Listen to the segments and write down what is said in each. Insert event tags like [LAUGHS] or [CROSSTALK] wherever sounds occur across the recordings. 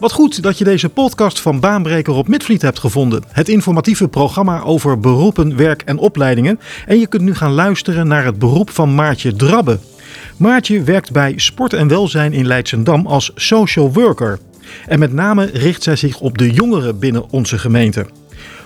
Wat goed dat je deze podcast van Baanbreker op Midvliet hebt gevonden. Het informatieve programma over beroepen, werk en opleidingen. En je kunt nu gaan luisteren naar het beroep van Maartje Drabbe. Maartje werkt bij Sport en Welzijn in Leidsendam als social worker. En met name richt zij zich op de jongeren binnen onze gemeente.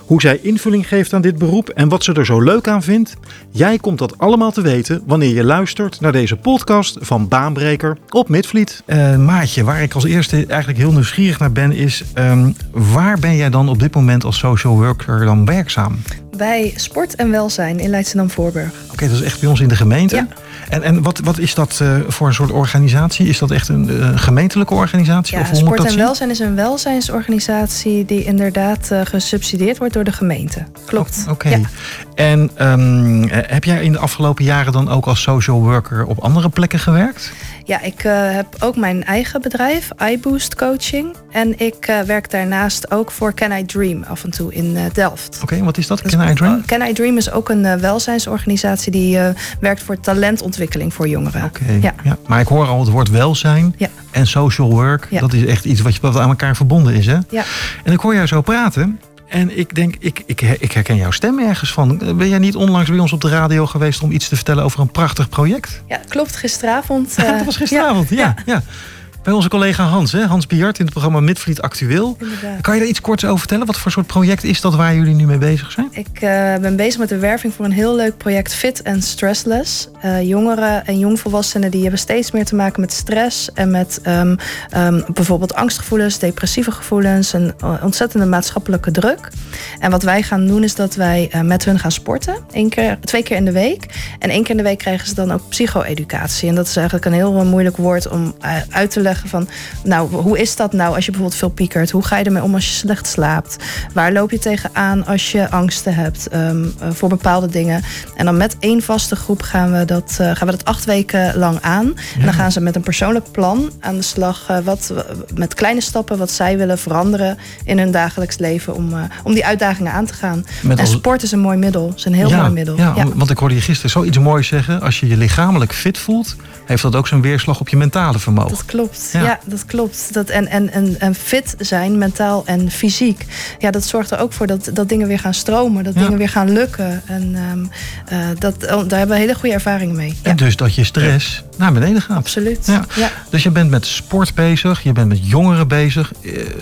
Hoe zij invulling geeft aan dit beroep en wat ze er zo leuk aan vindt, jij komt dat allemaal te weten wanneer je luistert naar deze podcast van Baanbreker op Midvliet. Uh, Maatje, waar ik als eerste eigenlijk heel nieuwsgierig naar ben, is ehm, waar ben jij dan op dit moment als social worker dan werkzaam? Bij Sport en Welzijn in Leidschendam-Voorburg. Oké, dat is echt bij ons in de gemeente. Ja. En, en wat, wat is dat uh, voor een soort organisatie? Is dat echt een uh, gemeentelijke organisatie? Ja, of hoe Sport en Welzijn is een welzijnsorganisatie die inderdaad uh, gesubsidieerd wordt door de gemeente. Klopt. Oh, Oké. Okay. Ja. En um, heb jij in de afgelopen jaren dan ook als social worker op andere plekken gewerkt? Ja, ik uh, heb ook mijn eigen bedrijf, iBoost Coaching. En ik uh, werk daarnaast ook voor Can I Dream af en toe in uh, Delft. Oké, okay, wat is dat, Can I Dream? Can I Dream is ook een welzijnsorganisatie die werkt voor talentontwikkeling voor jongeren. Oké, okay, ja. ja. Maar ik hoor al het woord welzijn ja. en social work. Ja. Dat is echt iets wat, je, wat aan elkaar verbonden is, hè? Ja. En ik hoor jou zo praten. En ik denk, ik, ik, ik herken jouw stem ergens van. Ben jij niet onlangs bij ons op de radio geweest om iets te vertellen over een prachtig project? Ja, klopt. Gisteravond. Uh, [LAUGHS] dat was gisteravond, ja. ja. ja. Bij onze collega Hans, hè? Hans Biart in het programma Midvliet Actueel. Inderdaad. Kan je daar iets korts over vertellen? Wat voor soort project is dat waar jullie nu mee bezig zijn? Ik uh, ben bezig met de werving voor een heel leuk project Fit and Stressless. Uh, jongeren en jongvolwassenen die hebben steeds meer te maken met stress en met um, um, bijvoorbeeld angstgevoelens, depressieve gevoelens, een ontzettende maatschappelijke druk. En wat wij gaan doen is dat wij uh, met hun gaan sporten, Eén keer, twee keer in de week. En één keer in de week krijgen ze dan ook psycho-educatie. En dat is eigenlijk een heel moeilijk woord om uit te leggen van, nou, hoe is dat nou als je bijvoorbeeld veel piekert? Hoe ga je ermee om als je slecht slaapt? Waar loop je tegenaan als je angsten hebt um, uh, voor bepaalde dingen? En dan met één vaste groep gaan we dat, uh, gaan we dat acht weken lang aan. Ja. En dan gaan ze met een persoonlijk plan aan de slag. Uh, wat, met kleine stappen wat zij willen veranderen in hun dagelijks leven om, om die uitdagingen aan te gaan. Met en sport is een mooi middel. is een heel ja, mooi middel. Ja, ja, want ik hoorde je gisteren zoiets moois zeggen. Als je je lichamelijk fit voelt, heeft dat ook zijn weerslag op je mentale vermogen. Dat klopt. Ja, ja dat klopt. Dat, en, en, en, en fit zijn, mentaal en fysiek. Ja, dat zorgt er ook voor dat, dat dingen weer gaan stromen. Dat ja. dingen weer gaan lukken. En um, uh, dat, daar hebben we hele goede ervaringen mee. En dus dat je stress naar beneden gaat. Absoluut. Ja. Ja. Dus je bent met sport bezig. Je bent met jongeren bezig.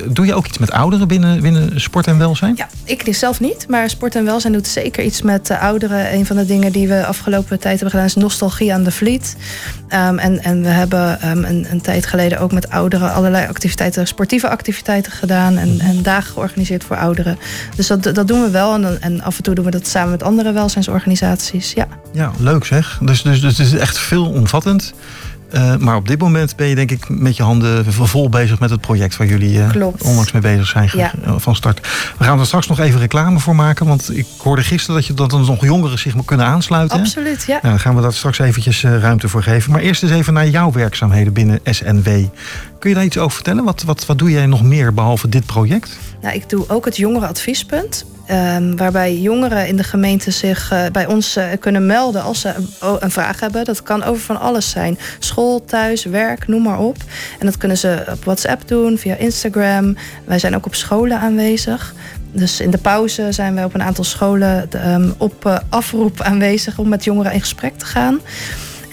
Doe je ook iets met ouderen binnen, binnen sport en welzijn? Ja, ik zelf niet. Maar sport en welzijn doet zeker iets met de ouderen. Een van de dingen die we afgelopen tijd hebben gedaan is nostalgie aan de vliet. Um, en, en we hebben um, een, een tijd geleden ook met ouderen allerlei activiteiten, sportieve activiteiten gedaan en, en dagen georganiseerd voor ouderen. Dus dat, dat doen we wel en, en af en toe doen we dat samen met andere welzijnsorganisaties. Ja, ja leuk zeg. Dus, dus, dus het is echt veelomvattend. Uh, maar op dit moment ben je denk ik met je handen vol bezig met het project waar jullie uh, onlangs mee bezig zijn ja. van start. We gaan er straks nog even reclame voor maken. Want ik hoorde gisteren dat, je, dat er nog jongeren zich kunnen aansluiten. Absoluut, ja. Nou, dan gaan we daar straks eventjes ruimte voor geven. Maar eerst eens even naar jouw werkzaamheden binnen SNW. Kun je daar iets over vertellen? Wat, wat, wat doe jij nog meer behalve dit project? Nou, ik doe ook het jongerenadviespunt. Um, waarbij jongeren in de gemeente zich uh, bij ons uh, kunnen melden als ze een, een, vraag hebben. Dat kan over van alles zijn. School, thuis, werk, noem maar op. En dat kunnen ze op WhatsApp doen, via Instagram. Wij zijn ook op scholen aanwezig. Dus in de pauze zijn wij op een aantal scholen um, op uh, afroep aanwezig om met jongeren in gesprek te gaan.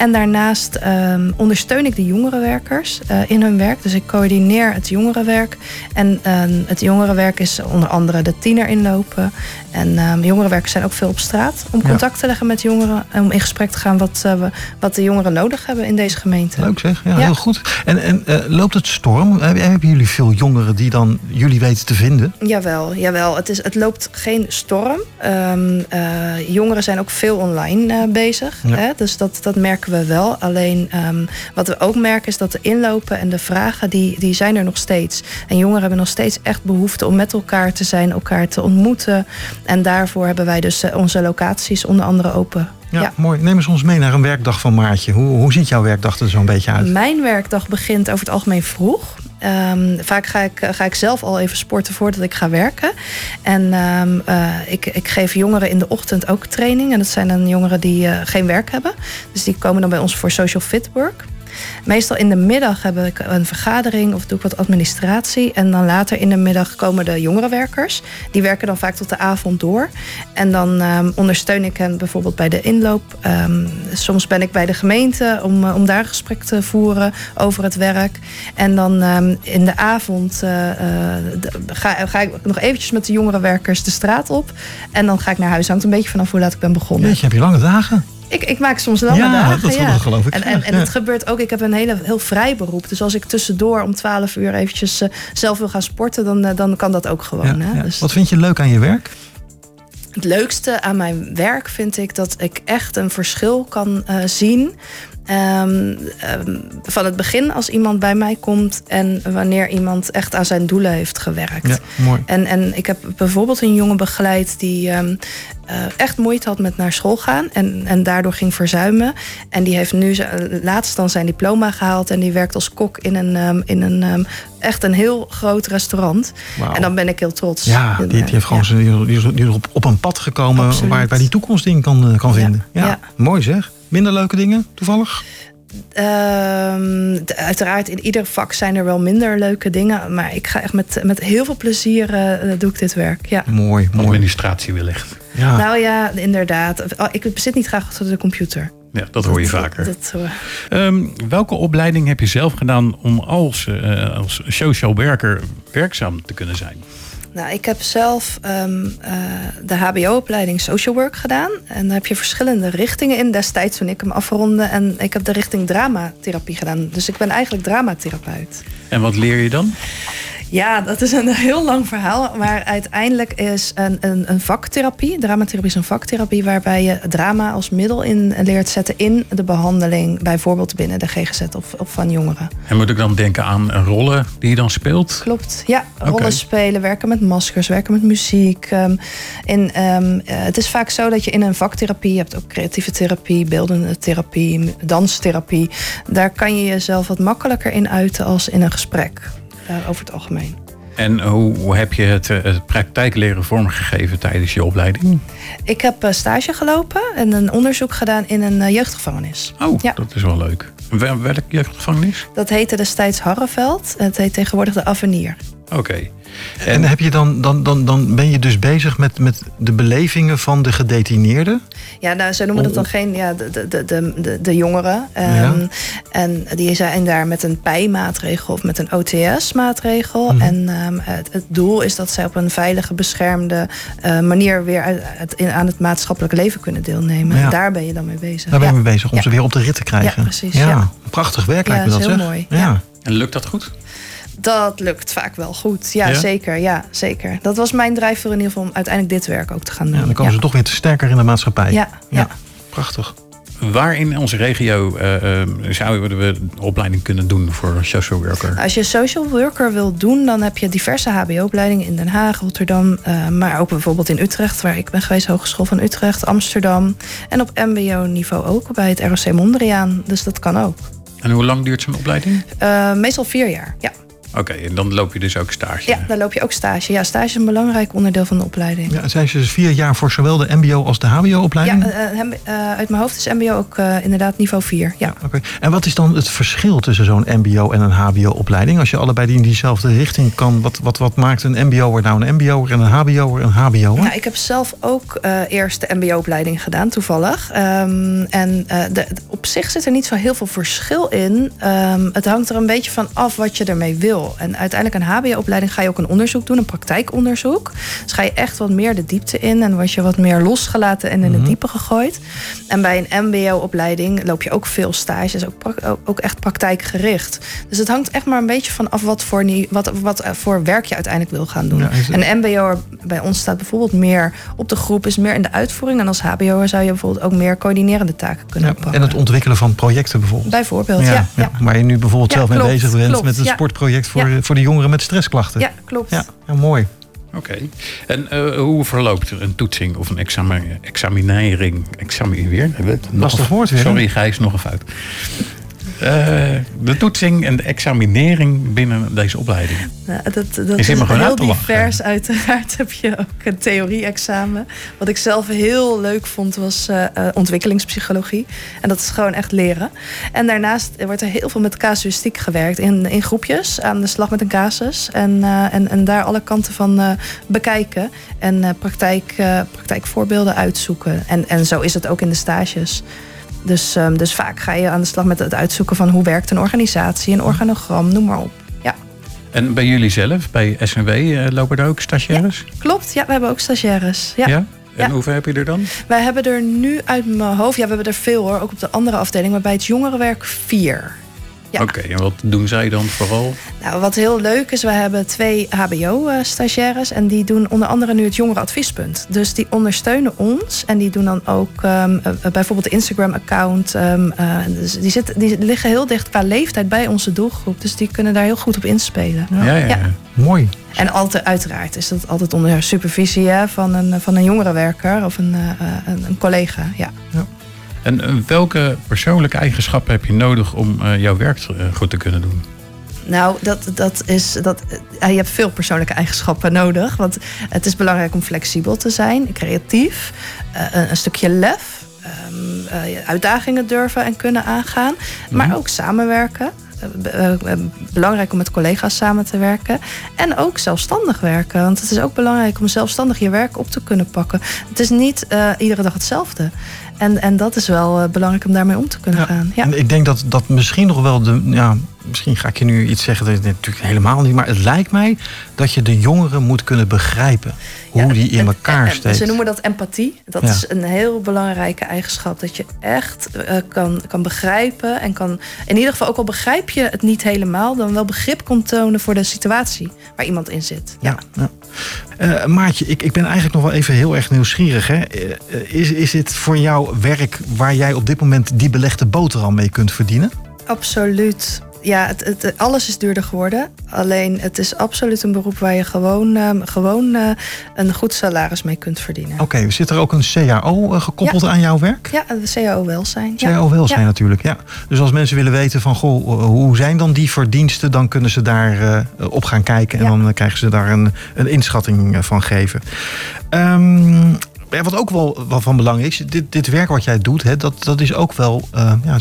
En daarnaast um, ondersteun ik de jongerenwerkers uh, in hun werk. Dus ik coördineer het jongerenwerk. En um, het jongerenwerk is onder andere de tiener inlopen. En um, jongerenwerkers zijn ook veel op straat. Om contact ja. te leggen met jongeren. En om in gesprek te gaan wat, uh, wat de jongeren nodig hebben in deze gemeente. Leuk zeg, ja, ja. heel goed. En, en uh, loopt het storm? Hebben jullie veel jongeren die dan jullie weten te vinden? Jawel, jawel. Het, is, het loopt geen storm. Jongeren zijn ook veel online bezig. Hè? Dus dat, dat merken we wel. Alleen um, wat we ook merken is dat de inlopen en de vragen, die, die zijn er nog steeds. En jongeren hebben nog steeds echt behoefte om met elkaar te zijn, elkaar te ontmoeten. En daarvoor hebben wij dus onze locaties onder andere open. Ja, ja, mooi. Neem eens ons mee naar een werkdag van Maartje. Hoe, hoe ziet jouw werkdag er zo'n beetje uit? Mijn werkdag begint over het algemeen vroeg. Um, vaak ga ik, zelf al even sporten voordat ik ga werken. En um, uh, ik, ik geef jongeren in de ochtend ook training. En dat zijn dan jongeren die uh, geen werk hebben. Dus die komen dan bij ons voor social fit work. Meestal in de middag heb ik een vergadering of doe ik wat administratie. En dan later in de middag komen de jongerenwerkers. Die werken dan vaak tot de avond door. En dan um, ondersteun ik hen bijvoorbeeld bij de inloop. Um, soms ben ik bij de gemeente om, uh, om daar gesprek te voeren over het werk. En dan um, in de avond uh, uh, ga, ga, ik nog eventjes met de jongerenwerkers de straat op. En dan ga ik naar huis. Hangt een beetje vanaf hoe laat ik ben begonnen. Weet je, heb je lange dagen? Ik, ik, maak soms lange ja, dagen. Dat, ja, dat geloof ik. En, en, en ja. het gebeurt ook. Ik heb een hele, heel vrij beroep. Dus als ik tussendoor om 12 uur eventjes uh, zelf wil gaan sporten, dan, uh, dan kan dat ook gewoon. Hè? Dus Wat vind je leuk aan je werk? het leukste aan mijn werk vind ik dat ik echt een verschil kan uh, zien. Um, um, van het begin als iemand bij mij komt en wanneer iemand echt aan zijn doelen heeft gewerkt. Ja, mooi. En, en ik heb bijvoorbeeld een jongen begeleid die um, uh, echt moeite had met naar school gaan en, en daardoor ging verzuimen. En die heeft nu laatst dan zijn diploma gehaald en die werkt als kok in een, in een echt een heel groot restaurant. Wow. En dan ben ik heel trots. Ja, die, die heeft gewoon ja. die is, die op, op een pad gekomen Absoluut. waar, waar die toekomst in kan, kan vinden. Ja. Ja. mooi zeg. Minder leuke dingen toevallig? De, uiteraard, in ieder vak zijn er wel minder leuke dingen. Maar ik ga echt met, met heel veel plezier uh, doe ik dit werk. Ja. Mooi, mooi. Administratie wellicht. Ja. Nou ja, inderdaad. Ik bezit niet graag achter de computer. Ja, dat hoor je vaker. Dat, dat, um, welke opleiding heb je zelf gedaan om als, uh, als social werker werkzaam te kunnen zijn? Nou, ik heb zelf um, uh, de HBO-opleiding Social Work gedaan. En daar heb je verschillende richtingen in destijds toen ik hem afronde. En ik heb de richting dramatherapie gedaan. Dus ik ben eigenlijk dramatherapeut. En wat leer je dan? Ja, dat is een heel lang verhaal. Maar uiteindelijk is een, een, een vaktherapie. Dramatherapie is een vaktherapie waarbij je drama als middel in leert zetten in de behandeling. Bijvoorbeeld binnen de GGZ of, of van jongeren. En moet ik dan denken aan rollen die je dan speelt? Klopt, ja. Rollen okay. spelen, werken met maskers, werken met muziek. Um, in, um, uh, het is vaak zo dat je in een vaktherapie, je hebt ook creatieve therapie, beeldende therapie, danstherapie. Daar kan je jezelf wat makkelijker in uiten als in een gesprek. Uh, over het algemeen. En hoe, hoe heb je het, het praktijkleren vormgegeven tijdens je opleiding? Ik heb uh, stage gelopen en een onderzoek gedaan in een jeugdgevangenis. Oh, ja. dat is wel leuk. Wel, welke jeugdgevangenis? Dat heette destijds Harreveld. Het heet tegenwoordig de Avenir. Oké. Okay. En, heb je dan, dan, dan, dan ben je dus bezig met, met de belevingen van de gedetineerden? Ja, nou, ze noemen dat dan geen ja, de, de, de, de, de jongeren. Um, ja. En die zijn daar met een PEI-maatregel of met een OTS-maatregel. Mm. En um, het, het, doel is dat zij op een veilige, beschermde uh, manier weer uit, uit, in, aan het maatschappelijk leven kunnen deelnemen. Ja. Daar ben je dan mee bezig. Daar ben je mee bezig om ze weer op de rit te krijgen. Ja, precies. Ja. Prachtig werk lijkt me dat, zeg. heel mooi. Ja. En lukt dat goed? Dat lukt vaak wel goed. Ja, ja, zeker. Ja, zeker. Dat was mijn drijfveer in ieder geval om uiteindelijk dit werk ook te gaan doen. Ja, dan komen ja. ze toch weer te sterker in de maatschappij. Ja, ja. prachtig. Waar in onze regio uh, uh, zouden we een opleiding kunnen doen voor een social worker? Als je social worker wil doen, dan heb je diverse HBO-opleidingen in Den Haag, Rotterdam, uh, maar ook bijvoorbeeld in Utrecht, waar ik ben geweest, Hogeschool van Utrecht, Amsterdam. En op MBO-niveau ook bij het ROC Mondriaan. Dus dat kan ook. En hoe lang duurt zo'n opleiding? Uh, meestal vier jaar, ja. Oké, okay, en dan loop je dus ook stage? Ja, dan loop je ook stage. Ja, stage is een belangrijk onderdeel van de opleiding. Ja, zijn ze dus vier jaar voor zowel de mbo als de hbo-opleiding? Ja, uh, uh, uit mijn hoofd is mbo ook uh, inderdaad niveau 4. Ja. Oké. Okay. En wat is dan het verschil tussen zo'n mbo en een hbo-opleiding? Als je allebei in diezelfde richting kan, wat, wat, wat maakt een mbo'er nou een mbo'er en een hbo'er een hbo'er? Nou, ik heb zelf ook eerst de mbo-opleiding gedaan, toevallig. Um, en de, op zich zit er niet zo heel veel verschil in. Um, het hangt er een beetje van af wat je ermee wil. En uiteindelijk een HBO-opleiding ga je ook een onderzoek doen, een praktijkonderzoek. Dus ga je echt wat meer de diepte in en word je wat meer losgelaten en in mm -hmm. het diepe gegooid. En bij een MBO-opleiding loop je ook veel stages, ook, ook echt praktijkgericht. Dus het hangt echt maar een beetje van af wat voor, wat, wat voor werk je uiteindelijk wil gaan doen. Ja, een MBO bij ons staat bijvoorbeeld meer op de groep, is meer in de uitvoering. En als HBO'er zou je bijvoorbeeld ook meer coördinerende taken kunnen ja, oppakken. En het ontwikkelen van projecten bijvoorbeeld. Bijvoorbeeld, ja. ja, Waar je nu bijvoorbeeld zelf klopt, mee bezig bent klopt, met het sportproject voor, ja. voor de jongeren met stressklachten. Ja, klopt. Ja, ja mooi. Oké. Okay. En uh, hoe verloopt een toetsing of een examen, examinering? Examen weer? Lastig woord weer. Sorry, Gijs, nog een fout. De toetsing en de examinering binnen deze opleiding? Nou, dat dat is, is heel divers. Uiteraard [LAUGHS] heb je ook een theorie-examen. Wat ik zelf heel leuk vond was uh, ontwikkelingspsychologie. En dat is gewoon echt leren. En daarnaast wordt er heel veel met casuïstiek gewerkt. In, in groepjes, aan de slag met een casus. En, uh, en, en daar alle kanten van bekijken. En praktijk, praktijkvoorbeelden uitzoeken. En, en zo is het ook in de stages. Dus, um, dus vaak ga je aan de slag met het uitzoeken van hoe werkt een organisatie, een organogram, noem maar op. Ja. En bij jullie zelf, bij SNW, uh, lopen er ook stagiaires? klopt, ja, we hebben ook stagiaires. Ja. ja? En hoeveel heb je er dan? Wij hebben er nu uit mijn hoofd, ja, we hebben er veel hoor, ook op de andere afdeling, maar bij het jongerenwerk vier. Ja. Oké, en wat doen zij dan vooral? Nou, wat heel leuk is, we hebben twee HBO-stagiaires en die doen onder andere nu het jongerenadviespunt. Dus die ondersteunen ons en die doen dan ook um, bijvoorbeeld de Instagram-account. Um, uh, dus die, zitten, die liggen heel dicht qua leeftijd bij onze doelgroep, dus die kunnen daar heel goed op inspelen. Ja, ja, ja. mooi. En altijd, uiteraard is dat altijd onder supervisie hè, van, een, van een jongerenwerker of een, uh, een, een collega. Ja. ja. En eh, welke persoonlijke eigenschappen heb je nodig om uh, jouw werk eh, goed te kunnen doen? Nou, dat, dat is, dat, je hebt veel persoonlijke eigenschappen nodig. Want het is belangrijk om flexibel te zijn, creatief, een, een stukje lef, um, uitdagingen durven en kunnen aangaan. Maar mhm. ook samenwerken. Belangrijk om met collega's samen te werken. En ook zelfstandig werken. Want het is ook belangrijk om zelfstandig je werk op te kunnen pakken. Het is niet uh, iedere dag hetzelfde. En, en dat is wel uh, belangrijk om daarmee om te kunnen gaan. Ja. En ik denk dat dat misschien nog wel de. Ja, misschien ga ik je nu iets zeggen, dat is natuurlijk helemaal niet. Maar het lijkt mij dat je de jongeren moet kunnen begrijpen. Hoe die in elkaar steekt. Ze noemen dat empathie. Dat is een heel belangrijke eigenschap. Dat je echt uh, kan, kan begrijpen. En kan in ieder geval, ook al begrijp je het niet helemaal, dan wel begrip kon tonen voor de situatie waar iemand in zit. Ja. ja, uh, Maatje, ik, ik ben eigenlijk nog wel even heel erg nieuwsgierig. Hè? is, is dit voor jou werk waar jij op dit moment die belegde boterham mee kunt verdienen? Absoluut ja, het, het, alles is duurder geworden. Alleen het is absoluut een beroep waar je gewoon, uh, gewoon uh, een goed salaris mee kunt verdienen. Oké, zit er ook een CAO uh, gekoppeld aan jouw werk? Ja, de CAO welzijn. CAO welzijn ja. natuurlijk, ja. Dus als mensen willen weten van, goh, hoe zijn dan die verdiensten? Dan kunnen ze daar op gaan kijken en dan krijgen ze daar een, een inschatting van geven. Um, wat ook wel, wel van belang is, dit, dit werk wat jij doet, hè, dat, dat is ook wel uh, ja,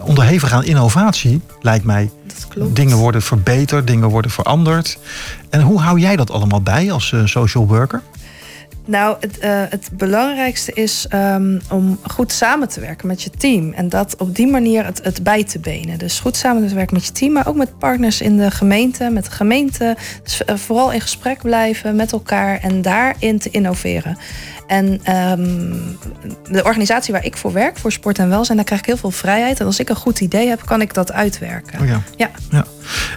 onderhevig aan innovatie, lijkt mij. Dat klopt. Dingen worden verbeterd, dingen worden veranderd. En hoe hou jij dat allemaal bij als uh, social worker? Nou, het, uh, het belangrijkste is um, om goed samen te werken met je team. En dat op die manier het, het bij te benen. Dus goed samen te werken met je team, maar ook met partners in de gemeente, met de gemeente. Dus uh, vooral in gesprek blijven met elkaar en daarin te innoveren. En um, de organisatie waar ik voor werk, voor sport en welzijn, daar krijg ik heel veel vrijheid. En als ik een goed idee heb, kan ik dat uitwerken. Oh ja. ja. ja.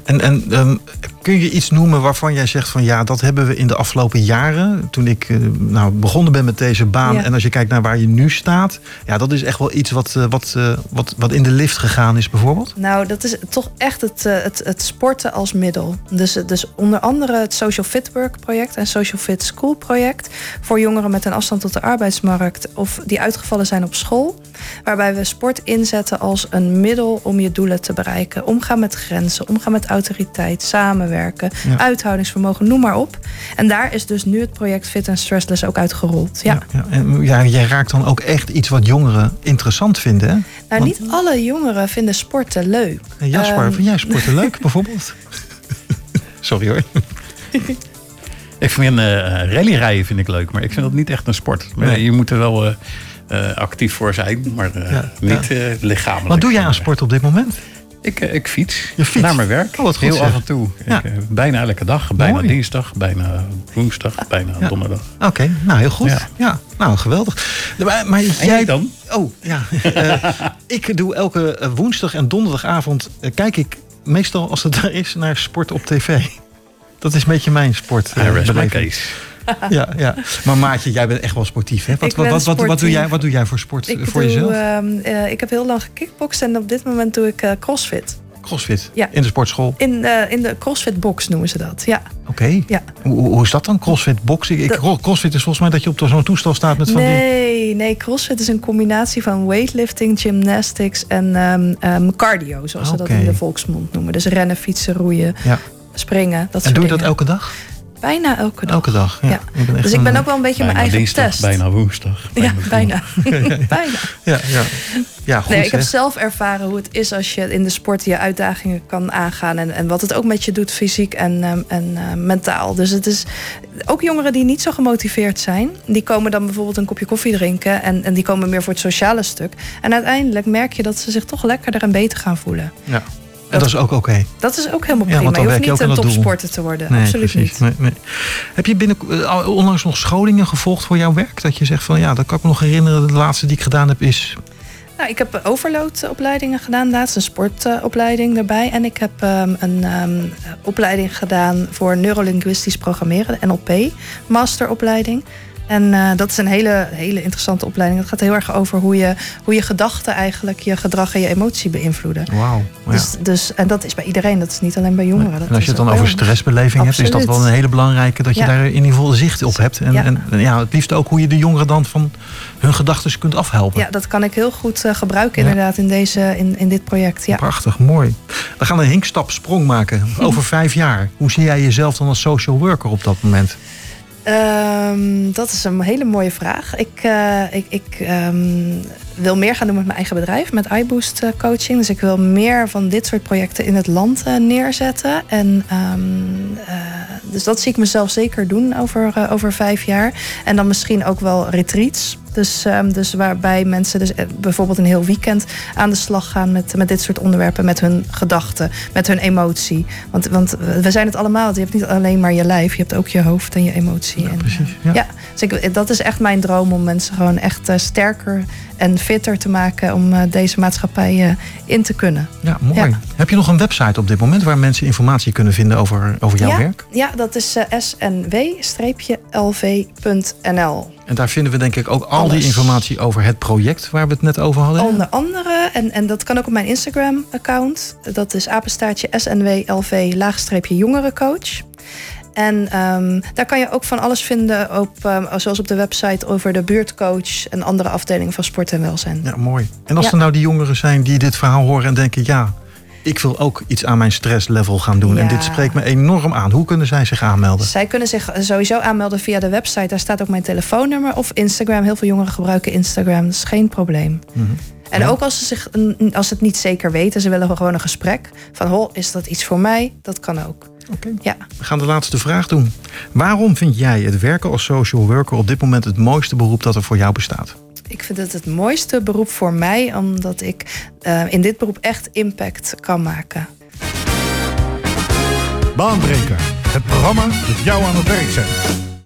En, en um, kun je iets noemen waarvan jij zegt van ja, dat hebben we in de afgelopen jaren, toen ik uh, nou, begonnen ben met deze baan. Ja. En als je kijkt naar waar je nu staat, ja, dat is echt wel iets wat, uh, wat, uh, wat, wat in de lift gegaan is, bijvoorbeeld? Nou, dat is toch echt het, het, het sporten als middel. Dus, dus onder andere het Social Fit Work project en Social Fit School project voor jongeren met een afstand tot de arbeidsmarkt of die uitgevallen zijn op school. Waarbij we sport inzetten als een middel om je doelen te bereiken. Omgaan met grenzen, omgaan met autoriteit, samenwerken, ja. uithoudingsvermogen, noem maar op. En daar is dus nu het project Fit and Stressless ook uitgerold. Ja. Ja, En ja, jij raakt dan ook echt iets wat jongeren interessant vinden. Hè? Nou, Want... niet alle jongeren vinden sporten leuk. Jasper, um... vind jij sporten leuk [LAUGHS] bijvoorbeeld? Sorry hoor. Ik vind uh, rallyrijden vind ik leuk, maar ik vind dat niet echt een sport. Nee. Je moet er wel uh, uh, actief voor zijn, maar ja, niet ja. lichamelijk. Wat doe jij aan sport op dit moment? Ik, ik fiets, fiets, naar mijn werk. Oh, Heel af en toe. Ik, bijna elke dag. Bijna Mooi. dinsdag, bijna woensdag, bijna donderdag. Oké, okay, nou heel goed. Ja. nou geweldig. Maar, maar jij dan? Oh, ja. [LAUGHS] ik doe elke woensdag en donderdagavond kijk ik meestal als het [LAUGHS] er is naar sport op tv. Dat is een beetje mijn sport. I rest my case. Ja, ja. Maar Maatje, jij bent echt wel sportief. Hè? Wat, wat, wat, wat, wat, doe jij, wat doe jij voor sport ik voor doe, jezelf? Uh, ik heb heel lang gekickboxd en op dit moment doe ik uh, crossfit. Crossfit? Ja. In de sportschool? In de, in de CrossFit box noemen ze dat, ja. Oké. Ja. Hoe, hoe is dat dan, crossfit boxing? Ik, Dat- crossfit is volgens mij dat je op zo'n toestel staat met van die... Nee, nee, CrossFit is een combinatie van weightlifting, gymnastics en ehm, ehm, cardio, zoals ze dat in de volksmond noemen. Dus rennen, fietsen, roeien, Ja. springen, dat En doe je dat elke dag? Bijna elke dag. Elke dag, ja. Ja. Ik ben echt Dus ik ben ook wel een beetje Bijna mijn eigen dinsdag, test. bijna woensdag. Ja, bijna. [LAUGHS] bijna. [LAUGHS] bijna. Ja, ja. ja goed Nee, ik heb zelf ervaren hoe het is als je in de sport je uitdagingen kan aangaan. En, en wat het ook met je doet, fysiek en, ehm, en eh, mentaal. Dus het is ook jongeren die niet zo gemotiveerd zijn. Die komen dan bijvoorbeeld een kopje koffie drinken. En, en die komen meer voor het sociale stuk. En uiteindelijk merk je dat ze zich toch lekkerder en beter gaan voelen. Ja. Dat is ook oké. Dat is ook helemaal prima. je hoeft niet een topsporter te worden. Nee, Absoluut precies. niet. Nee, nee. Heb je binnen, eh, onlangs nog scholingen gevolgd voor jouw werk? Dat je zegt van ja, dat kan ik me nog herinneren. De laatste die ik gedaan heb is... Nou, ik heb overloadopleidingen gedaan, laatst een sportopleiding erbij. En ik heb ehm, een ehm, opleiding gedaan voor neurolinguistisch programmeren, de NLP, masteropleiding. En eh, dat is een hele, hele interessante opleiding. Het gaat heel erg over hoe je, hoe je gedachten eigenlijk je gedrag en je emotie beïnvloeden. Wauw. Ja. Dus, dus, en dat is bij iedereen, dat is niet alleen bij jongeren. Dat en als je het dan over stressbeleving hebt, is dat wel een hele belangrijke. Dat je Ja. daar in ieder geval zicht op hebt. En Ja. en, ja, het liefst ook hoe je de jongeren dan van hun gedachten kunt afhelpen. Ja, dat kan ik heel goed eh, gebruiken inderdaad in, deze, in, in dit project. Ja. Prachtig, mooi. We gaan een hinkstap sprong maken. Over [LAUGHS] vijf jaar. Hoe zie jij jezelf dan als social worker op dat moment? Ehm, dat is een hele mooie vraag. Ik, eh, ik, ik ehm, wil meer gaan doen met mijn eigen bedrijf, met iBoost eh, Coaching. Dus ik wil meer van dit soort projecten in het land eh, neerzetten. En, ehm, eh, dus dat zie ik mezelf zeker doen over, over vijf jaar. En dan misschien ook wel retreats. Dus, ehm, dus waarbij mensen dus eh, bijvoorbeeld een heel weekend aan de slag gaan met, met dit soort onderwerpen, met hun gedachten, met hun emotie. Want, want we zijn het allemaal. Je hebt niet alleen maar je lijf, je hebt ook je hoofd en je emotie. Ja, En, precies. ja. Ja. dus ik, dat is echt mijn droom om mensen gewoon echt eh, sterker en fitter te maken om eh, deze maatschappij in te kunnen. Ja, mooi. Ja. Heb je nog een website op dit moment waar mensen informatie kunnen vinden over, over jouw ja, werk? ja, dat is snw-lv.nl. En daar vinden we denk ik ook al die informatie over het project waar we het net over hadden. Onder andere, en, en dat kan ook op mijn Instagram-account. Dat is apenstaartje snwlv laagstreepje jongerencoach. En ehm, daar kan je ook van alles vinden, op, ehm, zoals op de website over de buurtcoach en andere afdelingen van sport en welzijn. Ja, mooi. En als Ja. er nou die jongeren zijn die dit verhaal horen en denken... ja, ik wil ook iets aan mijn stresslevel gaan doen. En dit spreekt me enorm aan. Hoe kunnen zij zich aanmelden? Zij kunnen zich sowieso aanmelden via de website. Daar staat ook mijn telefoonnummer of Instagram. Heel veel jongeren gebruiken Instagram. Dat is geen probleem. Mhm. En Ja. ook als ze, zich, als ze het niet zeker weten, ze willen gewoon een gesprek. Van, ho, is dat iets voor mij? Dat kan ook. Oké. Ja. We gaan de laatste vraag doen. Waarom vind jij het werken als social worker op dit moment het mooiste beroep dat er voor jou bestaat? Ik vind het het mooiste beroep voor mij, omdat ik eh, in dit beroep echt impact kan maken. Baanbreker, het programma dat jou aan het werk zet.